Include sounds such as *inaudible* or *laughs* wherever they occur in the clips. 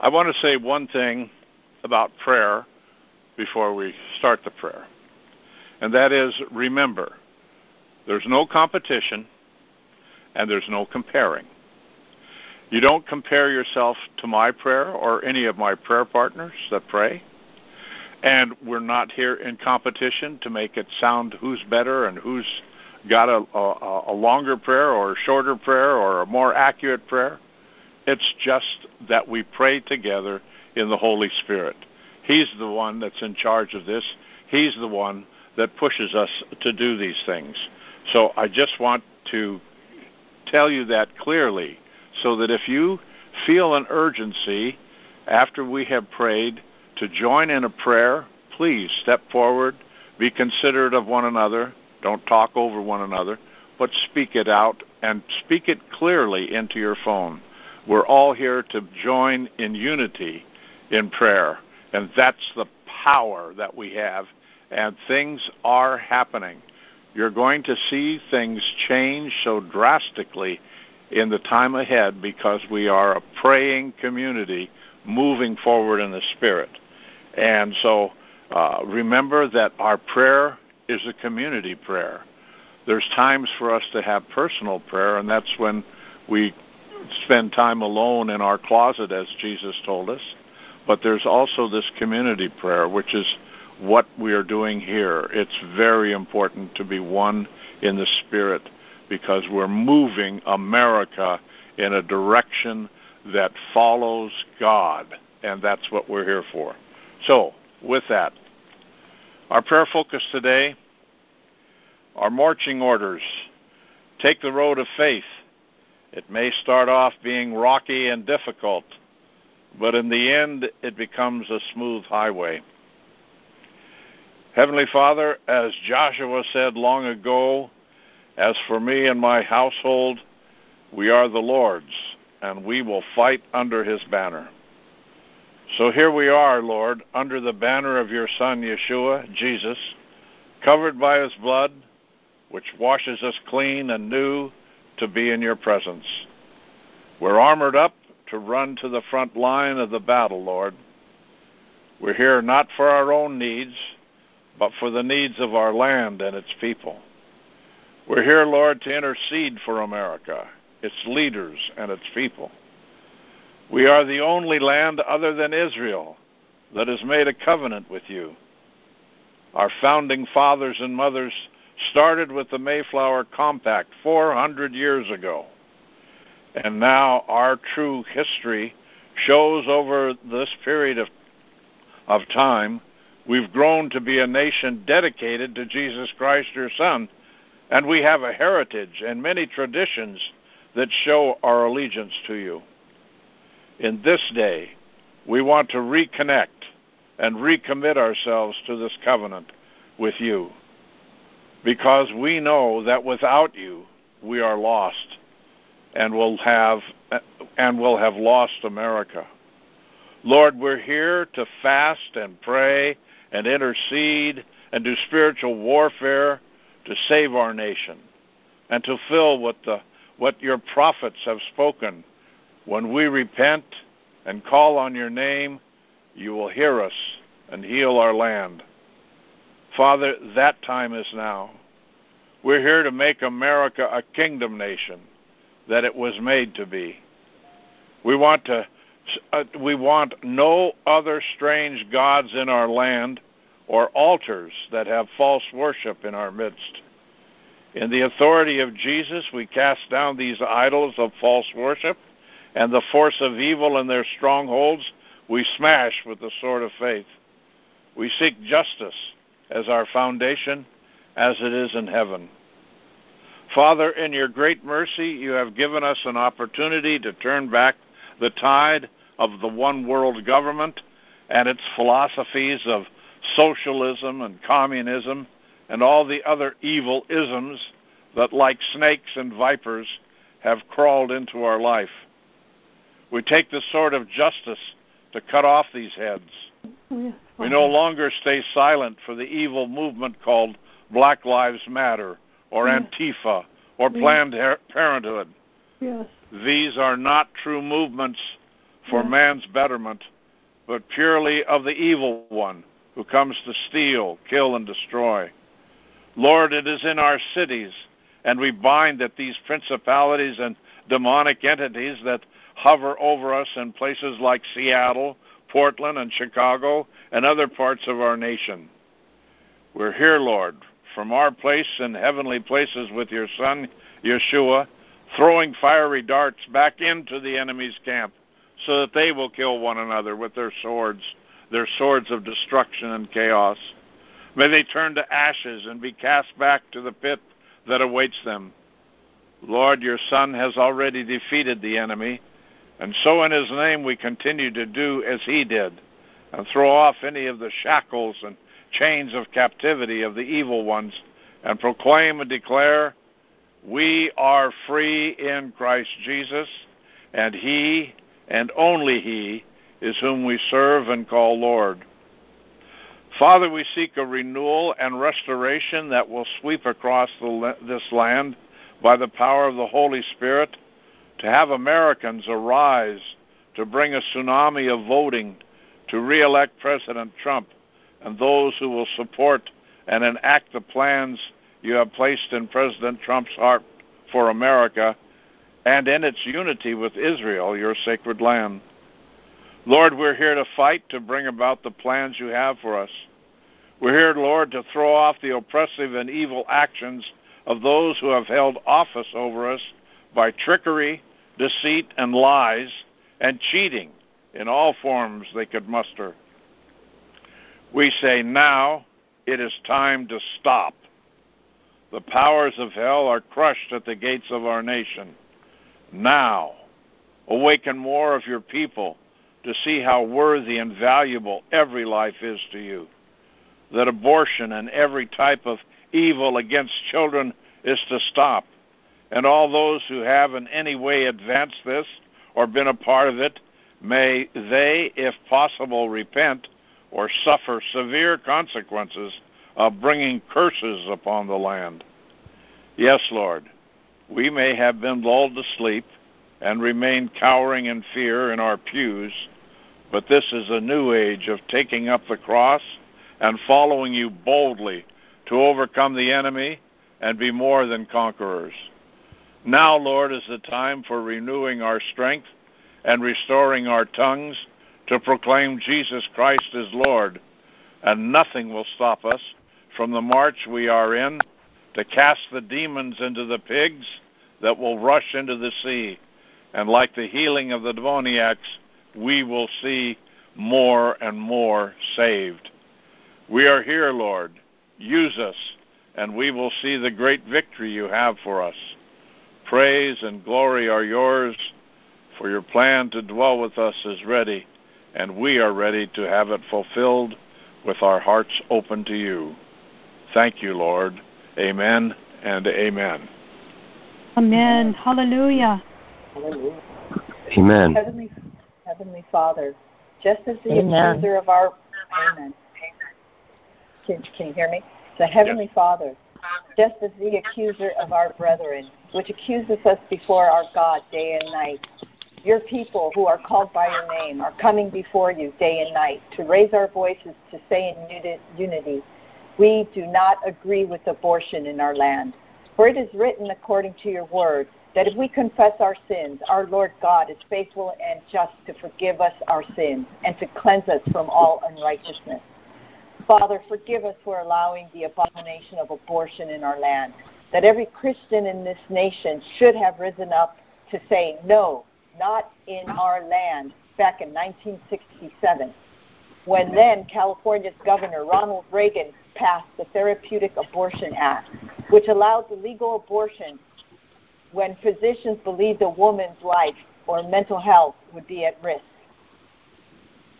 I want to say one thing about prayer before we start the prayer, and that is remember, there's no competition and there's no comparing. You don't compare yourself to my prayer or any of my prayer partners that pray. And we're not here in competition to make it sound who's better and who's got a, a, a longer prayer or a shorter prayer or a more accurate prayer. It's just that we pray together in the Holy Spirit. He's the one that's in charge of this. He's the one that pushes us to do these things. So I just want to tell you that clearly so that if you feel an urgency after we have prayed to join in a prayer, please step forward, be considerate of one another, don't talk over one another, but speak it out and speak it clearly into your phone. We're all here to join in unity in prayer, and that's the power that we have, and things are happening. You're going to see things change so drastically in the time ahead because we are a praying community moving forward in the Spirit. And so uh, remember that our prayer is a community prayer. There's times for us to have personal prayer, and that's when we spend time alone in our closet, as Jesus told us. But there's also this community prayer, which is what we are doing here. It's very important to be one in the Spirit because we're moving America in a direction that follows God, and that's what we're here for. So, with that, our prayer focus today are marching orders. Take the road of faith. It may start off being rocky and difficult, but in the end, it becomes a smooth highway. Heavenly Father, as Joshua said long ago, as for me and my household, we are the Lord's, and we will fight under his banner. So here we are, Lord, under the banner of your Son, Yeshua, Jesus, covered by his blood, which washes us clean and new to be in your presence. We're armored up to run to the front line of the battle, Lord. We're here not for our own needs, but for the needs of our land and its people. We're here, Lord, to intercede for America, its leaders, and its people. We are the only land other than Israel that has made a covenant with you. Our founding fathers and mothers started with the Mayflower Compact 400 years ago. And now our true history shows over this period of, of time, we've grown to be a nation dedicated to Jesus Christ, your Son, and we have a heritage and many traditions that show our allegiance to you. In this day, we want to reconnect and recommit ourselves to this covenant with you because we know that without you we are lost and will have and will have lost America. Lord, we're here to fast and pray and intercede and do spiritual warfare to save our nation and to fill what the what your prophets have spoken. When we repent and call on your name, you will hear us and heal our land. Father, that time is now. We're here to make America a kingdom nation that it was made to be. We want to uh, we want no other strange gods in our land or altars that have false worship in our midst. In the authority of Jesus, we cast down these idols of false worship, and the force of evil and their strongholds we smash with the sword of faith. We seek justice as our foundation, as it is in heaven. Father, in your great mercy, you have given us an opportunity to turn back the tide of the one world government and its philosophies of socialism and communism and all the other evil isms that, like snakes and vipers, have crawled into our life. We take the sword of justice to cut off these heads. We no longer stay silent for the evil movement called Black Lives Matter or Antifa or Planned Parenthood. Yes. These are not true movements for man's betterment, but purely of the evil one who comes to steal, kill, and destroy. Lord, it is in our cities, and we bind that these principalities and demonic entities that hover over us in places like Seattle, Portland, and Chicago, and other parts of our nation. We're here, Lord, from our place in heavenly places with your Son, Yeshua, throwing fiery darts back into the enemy's camp so that they will kill one another with their swords, their swords of destruction and chaos. May they turn to ashes and be cast back to the pit that awaits them. Lord, your Son has already defeated the enemy, and so in his name we continue to do as he did and throw off any of the shackles and chains of captivity of the evil ones and proclaim and declare we are free in Christ Jesus, and he and only he is whom we serve and call Lord. Father, we seek a renewal and restoration that will sweep across the, this land by the power of the Holy Spirit to have Americans arise to bring a tsunami of voting to re-elect President Trump and those who will support and enact the plans you have placed in President Trump's heart for America and in its unity with Israel, your sacred land. Lord, we're here to fight to bring about the plans you have for us. We're here, Lord, to throw off the oppressive and evil actions of those who have held office over us by trickery, deceit, and lies, and cheating in all forms they could muster. We say now it is time to stop. The powers of hell are crushed at the gates of our nation. Now, awaken more of your people to see how worthy and valuable every life is to you. That abortion and every type of evil against children is to stop. And all those who have in any way advanced this or been a part of it, may they, if possible, repent or suffer severe consequences of bringing curses upon the land. Yes, Lord, we may have been lulled to sleep and remain cowering in fear in our pews, but this is a new age of taking up the cross and following you boldly to overcome the enemy and be more than conquerors. Now, Lord, is the time for renewing our strength and restoring our tongues to proclaim Jesus Christ as Lord, and nothing will stop us from the march we are in to cast the demons into the pigs that will rush into the sea. And like the healing of the demoniacs, we will see more and more saved. We are here, Lord. Use us, and we will see the great victory you have for us. Praise and glory are yours, for your plan to dwell with us is ready and we are ready to have it fulfilled with our hearts open to you. Thank you, Lord. Amen and amen. Amen. Hallelujah. Hallelujah. Amen. Heavenly, Heavenly Father, just as the amen. accuser of our Amen. Can, can you hear me? The Heavenly yes. Father, just as the accuser of our brethren, which accuses us before our God day and night, your people who are called by your name are coming before you day and night to raise our voices to say in unity, we do not agree with abortion in our land. For it is written according to your word that if we confess our sins, our Lord God is faithful and just to forgive us our sins and to cleanse us from all unrighteousness. Father, forgive us for allowing the abomination of abortion in our land, that every Christian in this nation should have risen up to say, no, not in our land back in 1967, when then California's Governor Ronald Reagan passed the Therapeutic Abortion Act, which allowed the legal abortion when physicians believed a woman's life or mental health would be at risk.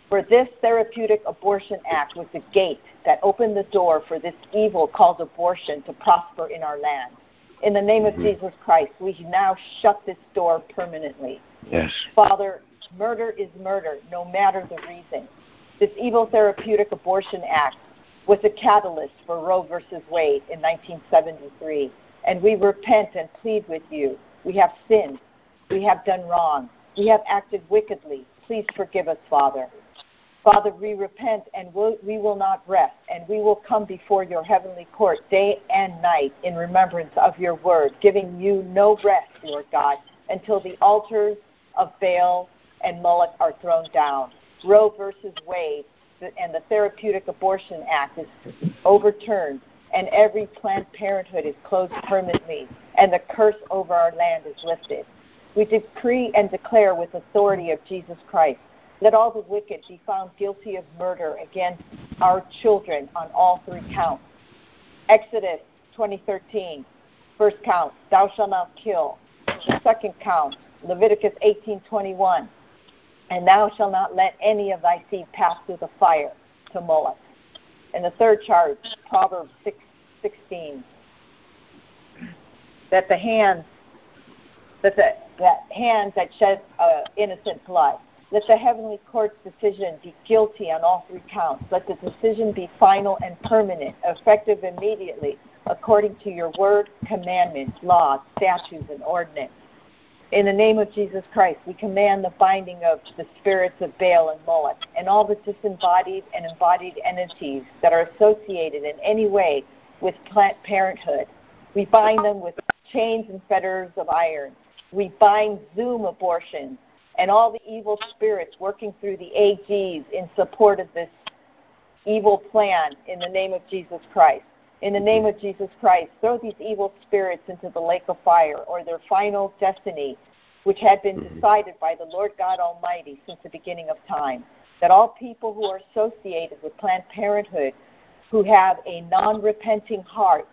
For this Therapeutic Abortion Act was the gate that opened the door for this evil called abortion to prosper in our land. In the name of Mhm. Jesus Christ, we now shut this door permanently. Yes. Father, murder is murder, no matter the reason. This evil Therapeutic Abortion Act was a catalyst for Roe v. Wade in 1973. And we repent and plead with you. We have sinned. We have done wrong. We have acted wickedly, Please forgive us, Father. Father, we repent and we will not rest, and we will come before your heavenly court day and night in remembrance of your word, giving you no rest, Lord God, until the altars of Baal and Moloch are thrown down. Roe versus Wade and the Therapeutic Abortion Act is overturned, and every Planned Parenthood is closed permanently, and the curse over our land is lifted. We decree and declare with authority of Jesus Christ let all the wicked be found guilty of murder against our children on all three counts. Exodus 2013, first count, thou shalt not kill. Second count, Leviticus 18:21, and thou shalt not let any of thy seed pass through the fire to Moloch. And the third charge, Proverbs 6:16, that the hands that the that hands that shed uh, innocent blood let the heavenly court's decision be guilty on all three counts. Let the decision be final and permanent, effective immediately, according to your word, commandments, laws, statutes, and ordinance. In the name of Jesus Christ, we command the binding of the spirits of Baal and Moloch and all the disembodied and embodied entities that are associated in any way with Planned Parenthood. We bind them with chains and fetters of iron. We bind Zoom abortions and all the evil spirits working through the AGs in support of this evil plan in the name of Jesus Christ. In the name of Jesus Christ, throw these evil spirits into the lake of fire or their final destiny, which had been mm-hmm. decided by the Lord God Almighty since the beginning of time. That all people who are associated with Planned Parenthood, who have a non repenting heart,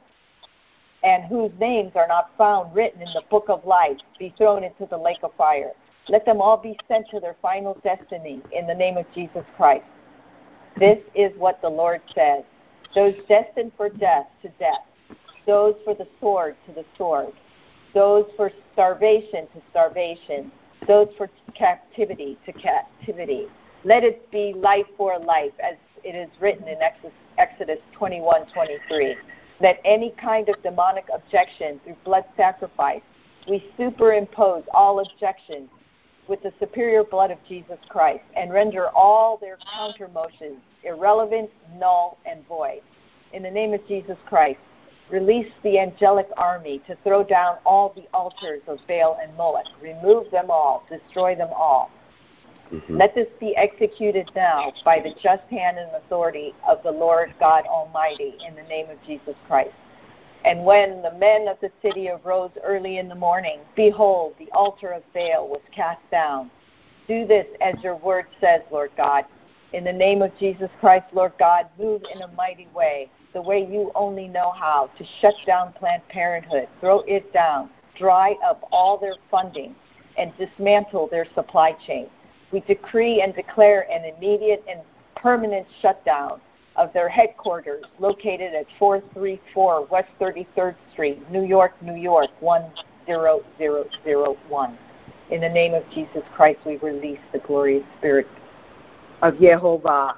and whose names are not found written in the book of life, be thrown into the lake of fire. Let them all be sent to their final destiny in the name of Jesus Christ. This is what the Lord says. Those destined for death to death, those for the sword to the sword, those for starvation to starvation, those for captivity to captivity. Let it be life for life, as it is written in Exodus 21:23. That any kind of demonic objection through blood sacrifice, we superimpose all objections with the superior blood of Jesus Christ and render all their counter motions irrelevant, null, and void. In the name of Jesus Christ, release the angelic army to throw down all the altars of Baal and Moloch, remove them all, destroy them all. Mm-hmm. Let this be executed now by the just hand and authority of the Lord God Almighty in the name of Jesus Christ. And when the men of the city arose early in the morning, behold, the altar of Baal was cast down. Do this as your word says, Lord God. In the name of Jesus Christ, Lord God, move in a mighty way, the way you only know how, to shut down Planned Parenthood, throw it down, dry up all their funding, and dismantle their supply chain. We decree and declare an immediate and permanent shutdown of their headquarters located at 434 West 33rd Street, New York, New York 10001. In the name of Jesus Christ, we release the glorious spirit of Jehovah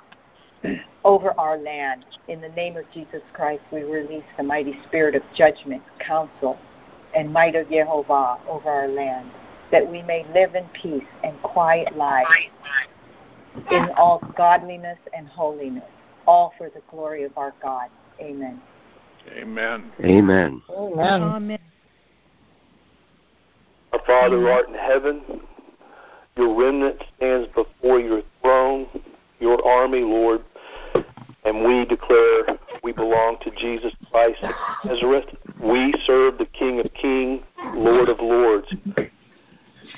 *clears throat* over our land. In the name of Jesus Christ, we release the mighty spirit of judgment, counsel, and might of Jehovah over our land, that we may live in peace and quiet lives in all godliness and holiness all for the glory of our God. Amen. Amen. Amen. Amen. Our Father who art in heaven, your remnant stands before your throne, your army, Lord, and we declare we belong to Jesus Christ of Nazareth. We serve the King of Kings, Lord of Lords.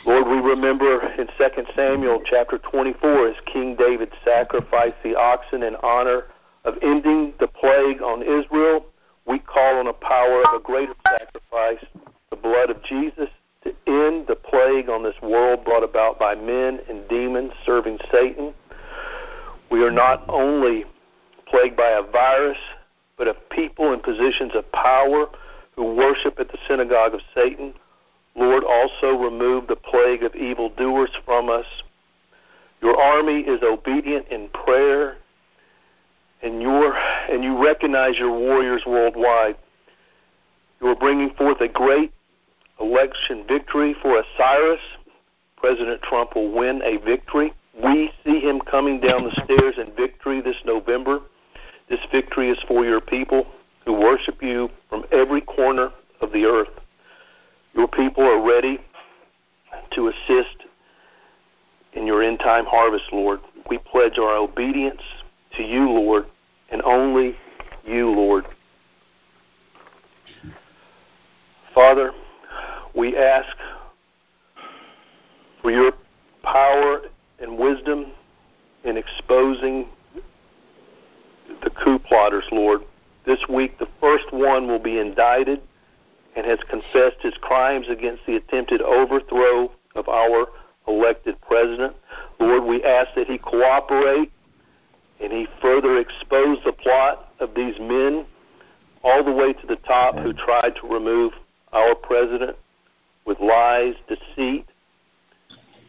Lord, we remember in 2 Samuel chapter 24 as King David sacrificed the oxen in honor of ending the plague on Israel. We call on the power of a greater sacrifice, the blood of Jesus, to end the plague on this world brought about by men and demons serving Satan. We are not only plagued by a virus, but of people in positions of power who worship at the synagogue of Satan Lord, also remove the plague of evildoers from us. Your army is obedient in prayer, and, and you recognize your warriors worldwide. You are bringing forth a great election victory for Osiris. President Trump will win a victory we see him coming down the stairs in victory this November. This victory is for your people who worship you from every corner of the earth. Your people are ready to assist in your end time harvest, Lord. We pledge our obedience to you, Lord, and only you, Lord. Father, we ask for your power and wisdom in exposing the coup plotters, Lord. This week, the first one will be indicted and has confessed his crimes against the attempted overthrow of our elected president. Lord, we ask that he cooperate and he further expose the plot of these men all the way to the top who tried to remove our president with lies, deceit.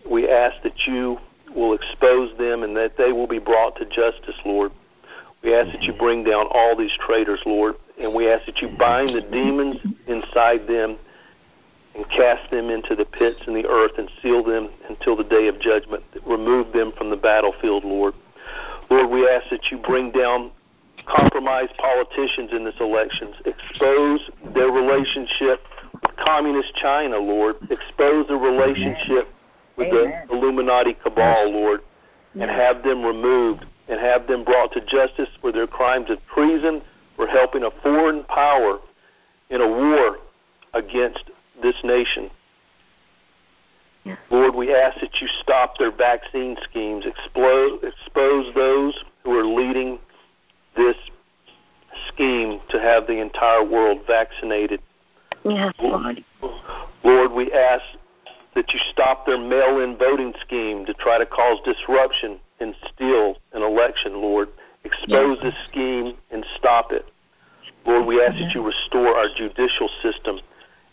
We ask that you will expose them and that they will be brought to justice, Lord. We ask that you bring down all these traitors, Lord, and we ask that you bind the demons inside them and cast them into the pits in the earth and seal them until the day of judgment. Remove them from the battlefield, Lord. Lord, we ask that you bring down compromised politicians in this election. Expose their relationship with communist China, Lord. Expose their relationship with Amen. the Illuminati cabal, Lord, and have them removed and have them brought to justice for their crimes of treason, for helping a foreign power in a war against this nation. Lord, we ask that you stop their vaccine schemes, explode, expose those who are leading this scheme to have the entire world vaccinated. Yes, Lord. Lord, we ask that you stop their mail in voting scheme to try to cause disruption and steal an election, Lord. Expose this scheme and stop it. Lord, we ask that you restore our judicial system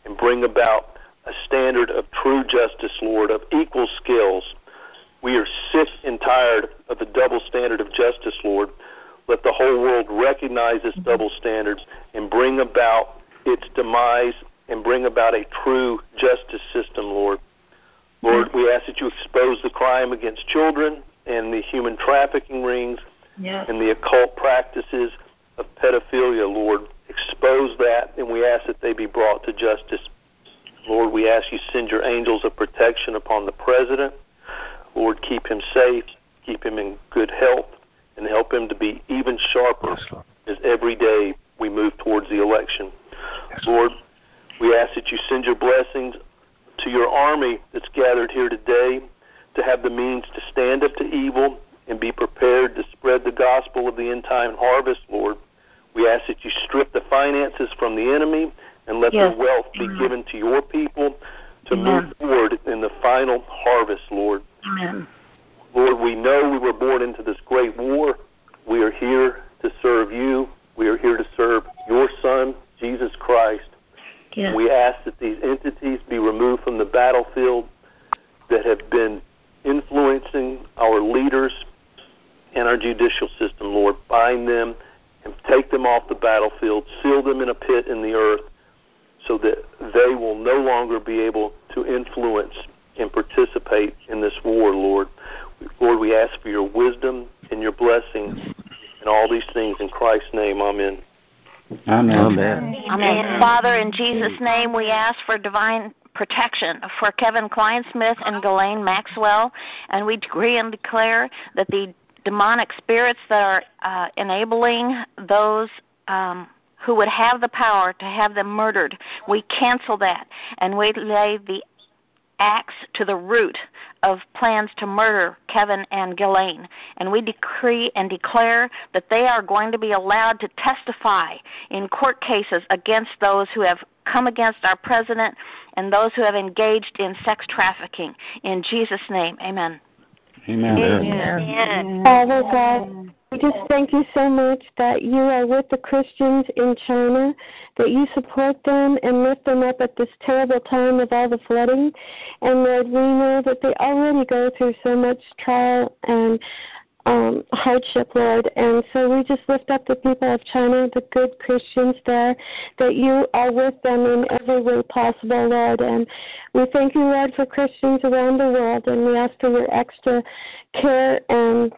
and bring about a standard of true justice, Lord, of equal skills. We are sick and tired of the double standard of justice, Lord. Let the whole world recognize this mm-hmm. double standard and bring about its demise and bring about a true justice system, Lord. Lord, mm-hmm. we ask that you expose the crime against children and the human trafficking rings yes. and the occult practices of pedophilia, Lord. Expose that, and we ask that they be brought to justice. Lord, we ask you send your angels of protection upon the president. Lord, keep him safe, keep him in good health, and help him to be even sharper yes, as every day we move towards the election. Yes, Lord, we ask that you send your blessings to your army that's gathered here today to have the means to stand up to evil and be prepared to spread the gospel of the end time harvest, Lord. We ask that you strip the finances from the enemy and let yes. wealth be Amen. given to your people to Amen. move forward in the final harvest, Lord. Amen. Lord, we know we were born into this great war. We are here to serve you. We are here to serve your Son, Jesus Christ. Yes. We ask that these entities be removed from the battlefield that have been influencing our leaders and our judicial system, Lord. Bind them and take them off the battlefield, seal them in a pit in the earth so that they will no longer be able to influence and participate in this war, Lord. Lord, we ask for your wisdom and your blessing and all these things in Christ's name. Amen. Amen. Amen. Amen. Father, in Jesus' name, we ask for divine protection for Kevin Clinesmith and Ghislaine Maxwell, and we decree and declare that the demonic spirits that are uh, enabling those um, who would have the power to have them murdered, we cancel that and we lay the axe to the root of plans to murder Kevin and Ghislaine. And we decree and declare that they are going to be allowed to testify in court cases against those who have come against our president and those who have engaged in sex trafficking. In Jesus' name, amen. Amen. Amen. amen. Father God, we just thank you so much that you are with the Christians in China, that you support them and lift them up at this terrible time of all the flooding. And Lord, we know that they already go through so much trial and um, hardship, Lord. And so we just lift up the people of China, the good Christians there, that you are with them in every way possible, Lord. And we thank you, Lord, for Christians around the world, and we ask for your extra care and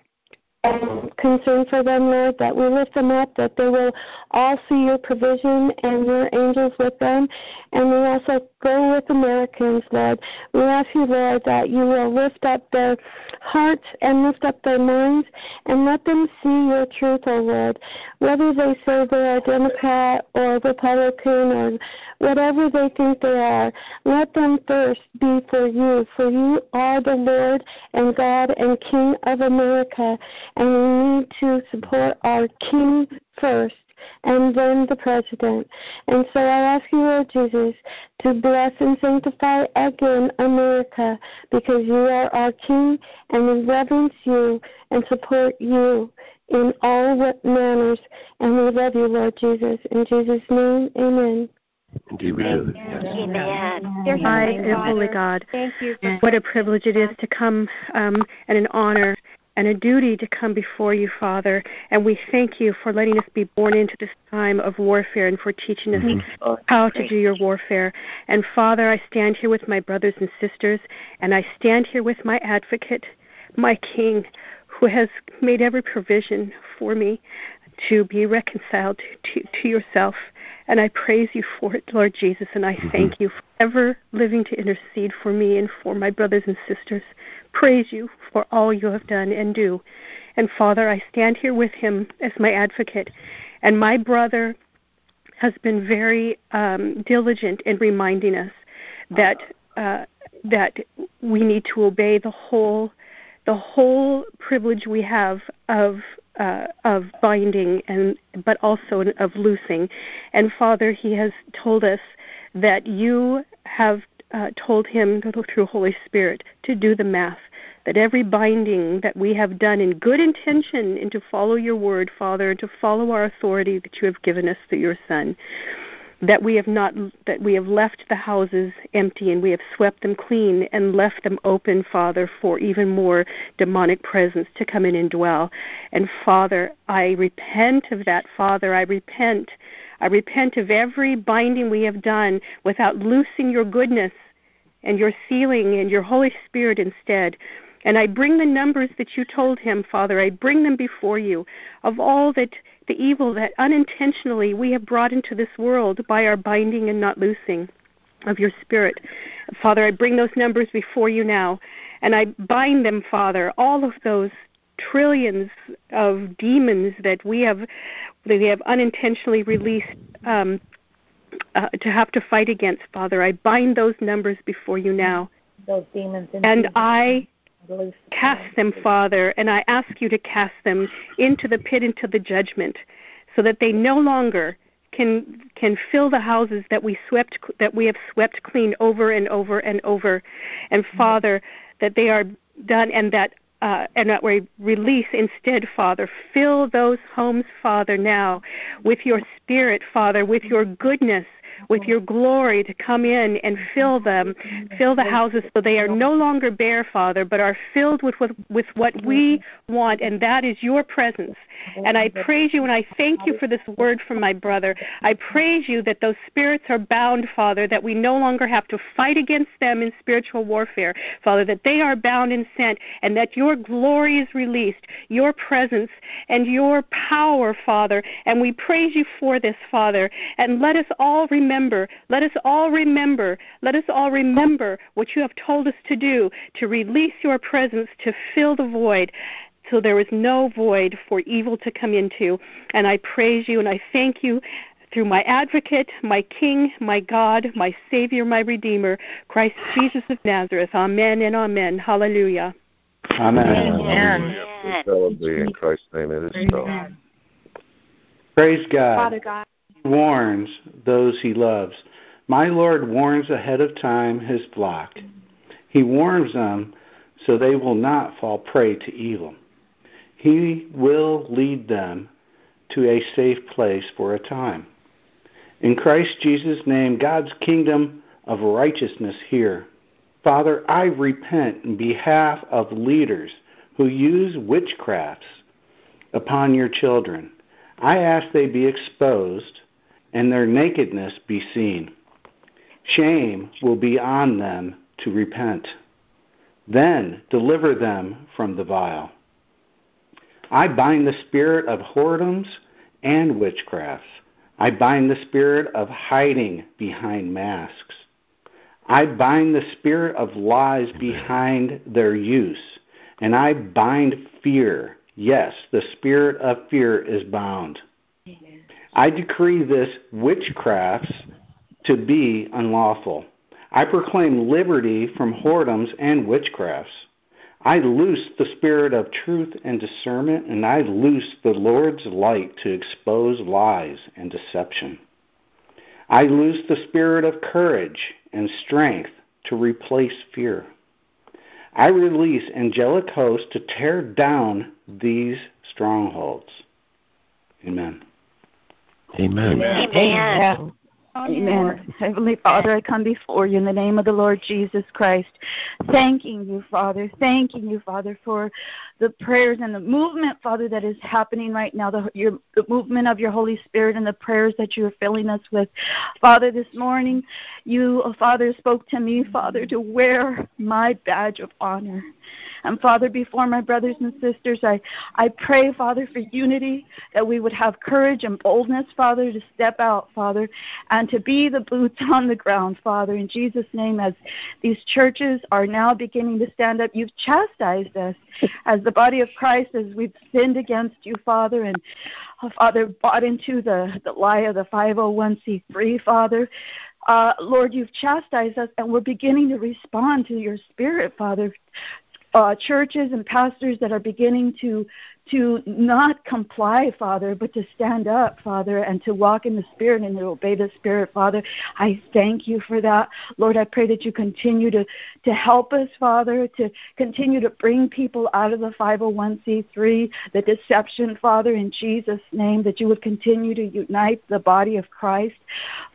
um, concern for them, Lord, that we lift them up, that they will all see your provision and your angels with them. And we also go with Americans, Lord. We ask you, Lord, that you will lift up their hearts and lift up their minds and let them see your truth, O oh Lord. Whether they say they are Democrat or Republican or whatever they think they are, let them first be for you, for you are the Lord and God and King of America and we need to support our king first and then the president. And so I ask you, Lord Jesus, to bless and sanctify again America because you are our King and we reverence you and support you in all manners. And we love you, Lord Jesus. In Jesus' name, amen. Amen. Amen. Dear Holy God, thank you. What a privilege it is to come um, and an honor and a duty to come before you, Father. And we thank you for letting us be born into this time of warfare and for teaching us mm-hmm. how to do your warfare. And Father, I stand here with my brothers and sisters, and I stand here with my advocate, my King, who has made every provision for me to be reconciled to, to, to yourself. And I praise you for it, Lord Jesus, and I mm-hmm. thank you for ever living to intercede for me and for my brothers and sisters praise you for all you have done and do. And Father, I stand here with him as my advocate. And my brother has been very um, diligent in reminding us that uh, that we need to obey the whole the whole privilege we have of uh, of binding and but also of loosing. And Father, He has told us that you have uh, told him through Holy Spirit to do the math. That every binding that we have done in good intention and to follow your word, Father, and to follow our authority that you have given us through your Son, that we have not that we have left the houses empty and we have swept them clean and left them open father for even more demonic presence to come in and dwell and father i repent of that father i repent I repent of every binding we have done without loosing your goodness and your sealing and your Holy Spirit instead. And I bring the numbers that you told him, Father, I bring them before you of all that the evil that unintentionally we have brought into this world by our binding and not loosing of your spirit. Father, I bring those numbers before you now, and I bind them, Father, all of those trillions of demons that we have that we have unintentionally released um, uh, to have to fight against, Father. I bind those numbers before you now. Those demons. And I cast them, Father, and I ask you to cast them into the pit, into the judgment, so that they no longer can can fill the houses that we swept that we have swept clean over and over and over. And Father, that they are done and that uh, and that we release instead, Father. Fill those homes, Father, now with your spirit, Father, with your goodness, with your glory to come in and fill them, fill the houses so they are no longer bare, Father, but are filled with, with, with what we want, and that is your presence. And I praise you and I thank you for this word from my brother. I praise you that those spirits are bound, Father, that we no longer have to fight against them in spiritual warfare, Father, that they are bound and sent, and that your glory is released, your presence and your power, Father. And we praise you for this, Father. And let us all remember, let us all remember, let us all remember what you have told us to do to release your presence, to fill the void so there is no void for evil to come into. And I praise you and I thank you through my advocate, my King, my God, my Savior, my Redeemer, Christ Jesus of Nazareth. Amen and amen. Hallelujah. Amen. Amen. Celebrate in Christ's name. It is so. Praise God. Father God. Warns those he loves. My Lord warns ahead of time his flock. He warns them so they will not fall prey to evil. He will lead them to a safe place for a time. In Christ Jesus' name, God's kingdom of righteousness here. Father, I repent in behalf of leaders who use witchcrafts upon your children. I ask they be exposed and their nakedness be seen. Shame will be on them to repent. Then deliver them from the vile. I bind the spirit of whoredoms and witchcrafts. I bind the spirit of hiding behind masks. I bind the spirit of lies behind their use. And I bind fear. Yes, the spirit of fear is bound. I decree this witchcrafts to be unlawful. I proclaim liberty from whoredoms and witchcrafts. I loose the spirit of truth and discernment, and I loose the Lord's light to expose lies and deception. I loose the spirit of courage and strength to replace fear. I release angelic hosts to tear down these strongholds. Amen. Amen. Amen. Amen. Amen. Heavenly Father, I come before you in the name of the Lord Jesus Christ, thanking you, Father, thanking you, Father, for the prayers and the movement, Father, that is happening right now, the, your, the movement of your Holy Spirit and the prayers that you are filling us with. Father, this morning, you, oh, Father, spoke to me, Father, to wear my badge of honor. And Father, before my brothers and sisters, I, I pray, Father, for unity, that we would have courage and boldness, Father, to step out, Father, and to be the boots *laughs* on the ground, Father, in Jesus' name, as these churches are now beginning to stand up. You've chastised us *laughs* as the body of Christ as we've sinned against you, Father, and uh, Father, bought into the, the lie of the 501c3, Father. Uh, Lord, you've chastised us, and we're beginning to respond to your spirit, Father, uh, churches and pastors that are beginning to to not comply, Father, but to stand up, Father, and to walk in the Spirit and to obey the Spirit, Father. I thank you for that. Lord, I pray that you continue to, to help us, Father, to continue to bring people out of the 501c3, the deception, Father, in Jesus' name, that you would continue to unite the body of Christ.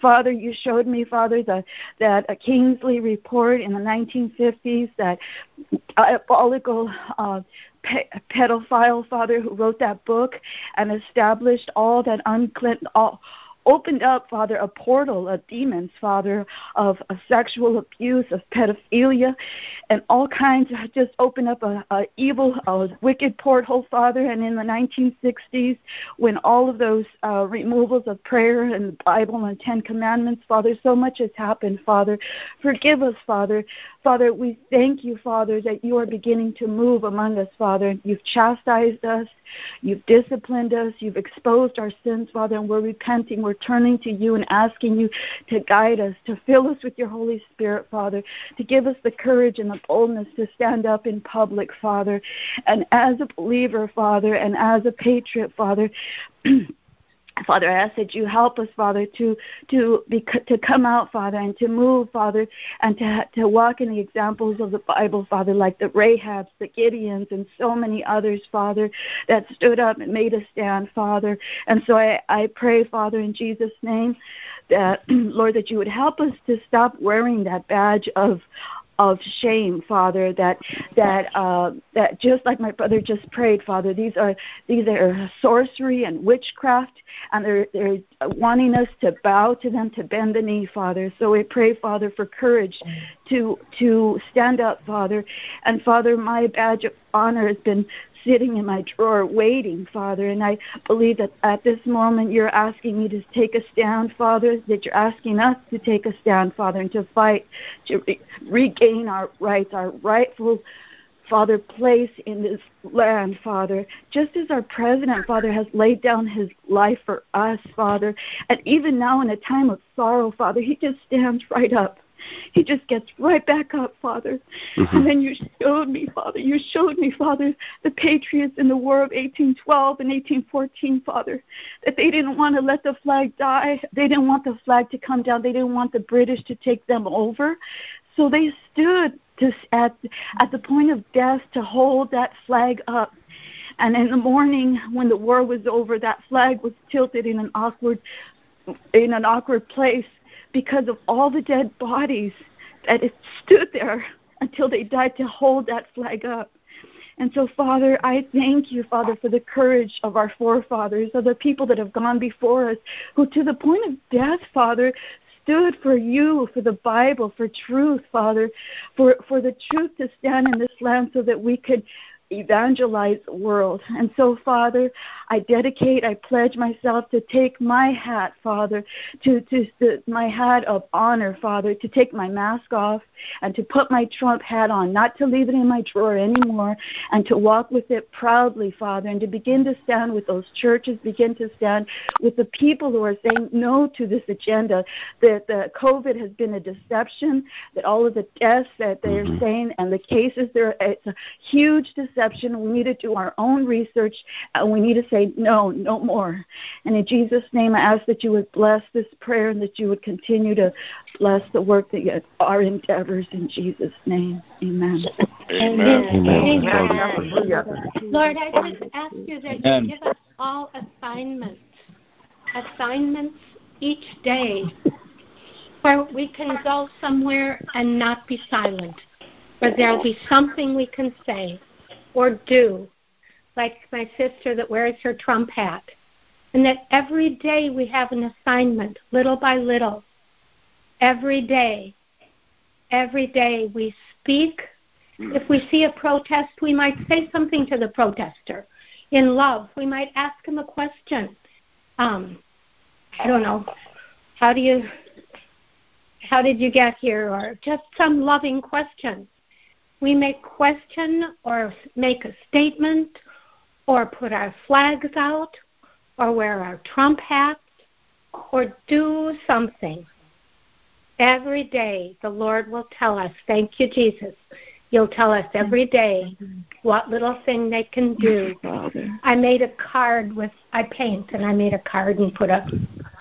Father, you showed me, Father, the, that a Kinsey report in the 1950s that diabolical uh, pedophile father who wrote that book and established all that unclean all opened up, Father, a portal of demons, Father, of, of sexual abuse, of pedophilia, and all kinds just opened up a, a evil, a wicked portal, Father. And in the 1960s, when all of those uh, removals of prayer and the Bible and Ten Commandments, Father, so much has happened, Father. Forgive us, Father. Father, we thank you, Father, that you are beginning to move among us, Father. You've chastised us, you've disciplined us, you've exposed our sins, Father, and we're repenting. We're turning to you and asking you to guide us, to fill us with your Holy Spirit, Father, to give us the courage and the boldness to stand up in public, Father. And as a believer, Father, and as a patriot, Father, *clears throat* Father, I ask that you help us, Father, to to be to come out, Father, and to move, Father, and to to walk in the examples of the Bible, Father, like the Rahabs, the Gideons, and so many others, Father, that stood up and made a stand, Father. And so I I pray, Father, in Jesus' name, that *clears throat* Lord, that you would help us to stop wearing that badge of of shame, Father, that that uh, that just like my brother just prayed, Father, these are these are sorcery and witchcraft, and they're they're wanting us to bow to them, to bend the knee, Father. So we pray, Father, for courage to to stand up, Father, and Father, my badge of honor has been sitting in my drawer waiting, Father. And I believe that at this moment you're asking me to take a stand, Father, that you're asking us to take a stand, Father, and to fight to re- regain our rights, our rightful Father, place in this land, Father, just as our president, Father, has laid down his life for us, Father, and even now in a time of sorrow, Father, he just stands right up he just gets right back up, Father. Mm-hmm. And then you showed me, Father, you showed me, Father, the patriots in the War of 1812 and 1814, Father, that they didn't want to let the flag die. They didn't want the flag to come down. They didn't want the British to take them over. So they stood to, at, at the point of death to hold that flag up. And in the morning, when the war was over, that flag was tilted in an awkward, in an awkward place because of all the dead bodies that it stood there until they died to hold that flag up. And so, Father, I thank you, Father, for the courage of our forefathers, of the people that have gone before us, who to the point of death, Father, stood for you, for the Bible, for truth, Father, for, for the truth to stand in this land so that we could evangelize the world. And so, Father, I dedicate, I pledge myself to take my hat, Father, to, to, to my hat of honor, Father, to take my mask off and to put my Trump hat on, not to leave it in my drawer anymore, and to walk with it proudly, Father, and to begin to stand with those churches, begin to stand with the people who are saying no to this agenda, that the COVID has been a deception, that all of the deaths that they're mm-hmm. saying and the cases, there, it's a huge deception deception. We need to do our own research, and we need to say, no, no more. And in Jesus' name, I ask that you would bless this prayer and that you would continue to bless the work that you, our endeavors in Jesus' name. Amen. Amen. Amen. Amen. Lord, I just ask you that you give us all assignments, assignments each day where we can go somewhere and not be silent, where there'll be something we can say or do, like my sister that wears her Trump hat. And that every day we have an assignment, little by little. Every day. Every day we speak. If we see a protest, we might say something to the protester. In love, we might ask him a question. Um, I don't know. How do you how did you get here or just some loving question we may question or make a statement or put our flags out or wear our Trump hats or do something. Every day the Lord will tell us, Thank you, Jesus. You'll tell us every day what little thing they can do. I made a card with I paint and I made a card and put a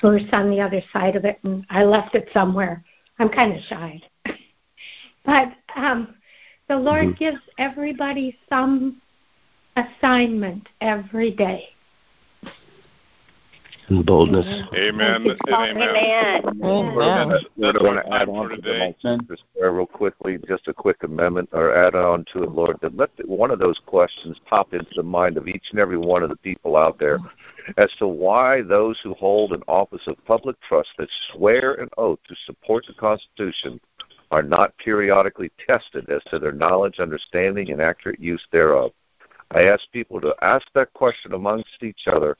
verse on the other side of it and I left it somewhere. I'm kind of shy. *laughs* but um the Lord mm-hmm. gives everybody some assignment every day. And boldness. Amen. Amen. Amen. Amen. Lord, I want to add on to the sister's prayer real quickly, just a quick amendment or add on to it, Lord, that let the, one of those questions pop into the mind of each and every one of the people out there as to why those who hold an office of public trust that swear an oath to support the Constitution are not periodically tested as to their knowledge, understanding, and accurate use thereof. I ask people to ask that question amongst each other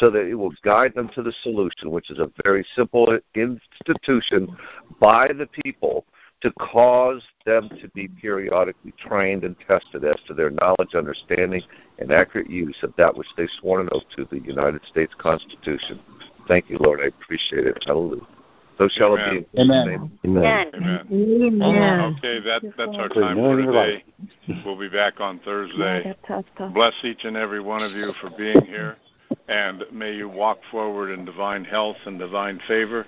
so that it will guide them to the solution, which is a very simple institution by the people to cause them to be periodically trained and tested as to their knowledge, understanding, and accurate use of that which they sworn an oath to the United States Constitution. Thank you, Lord. I appreciate it. Hallelujah. So shall Amen. it be. Amen. Amen. Amen. Amen. Okay, that, that's our time for today. We'll be back on Thursday. Bless each and every one of you for being here, and may you walk forward in divine health and divine favor,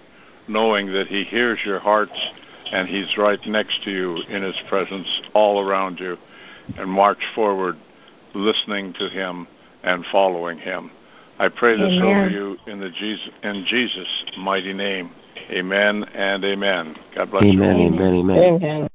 knowing that He hears your hearts and He's right next to you in His presence all around you, and march forward listening to Him and following Him. I pray this Amen. over you in the Jesus in Jesus' mighty name. Amen and amen. God bless amen, you. Amen, amen, amen.